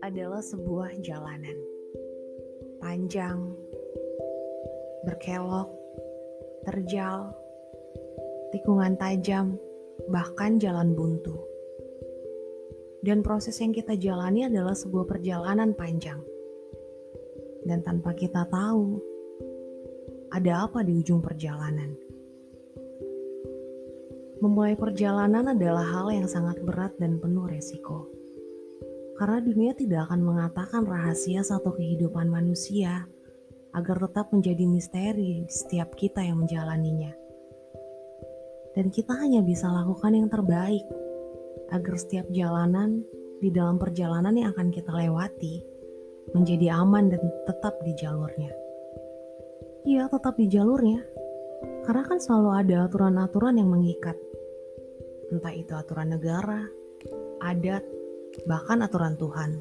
adalah sebuah jalanan panjang, berkelok, terjal, tikungan tajam, bahkan jalan buntu. Dan proses yang kita jalani adalah sebuah perjalanan panjang. Dan tanpa kita tahu, ada apa di ujung perjalanan. Memulai perjalanan adalah hal yang sangat berat dan penuh resiko. Karena dunia tidak akan mengatakan rahasia satu kehidupan manusia agar tetap menjadi misteri setiap kita yang menjalaninya. Dan kita hanya bisa lakukan yang terbaik agar setiap jalanan di dalam perjalanan yang akan kita lewati menjadi aman dan tetap di jalurnya. Iya, tetap di jalurnya. Karena kan selalu ada aturan-aturan yang mengikat. Entah itu aturan negara, adat, bahkan aturan Tuhan.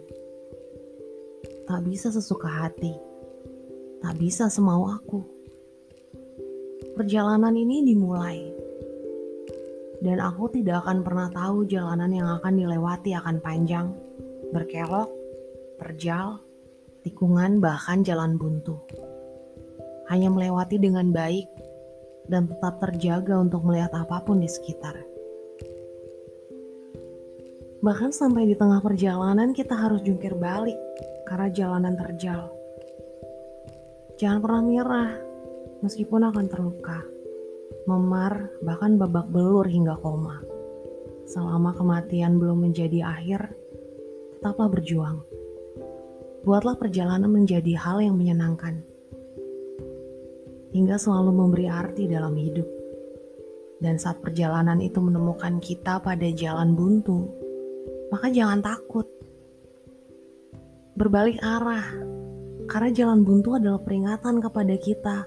Tak bisa sesuka hati, tak bisa semau aku. Perjalanan ini dimulai, dan aku tidak akan pernah tahu jalanan yang akan dilewati akan panjang, berkelok, terjal, tikungan, bahkan jalan buntu. Hanya melewati dengan baik dan tetap terjaga untuk melihat apa pun di sekitar. Bahkan sampai di tengah perjalanan kita harus jungkir balik karena jalanan terjal. Jangan pernah menyerah meskipun akan terluka, memar, bahkan babak belur hingga koma. Selama kematian belum menjadi akhir, tetaplah berjuang. Buatlah perjalanan menjadi hal yang menyenangkan. Hingga selalu memberi arti dalam hidup. Dan saat perjalanan itu menemukan kita pada jalan buntu, maka jangan takut. Berbalik arah, karena jalan buntu adalah peringatan kepada kita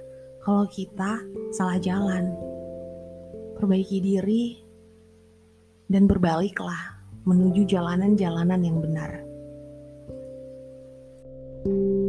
kalau kita salah jalan. Perbaiki diri dan berbaliklah menuju jalanan-jalanan yang benar. thank you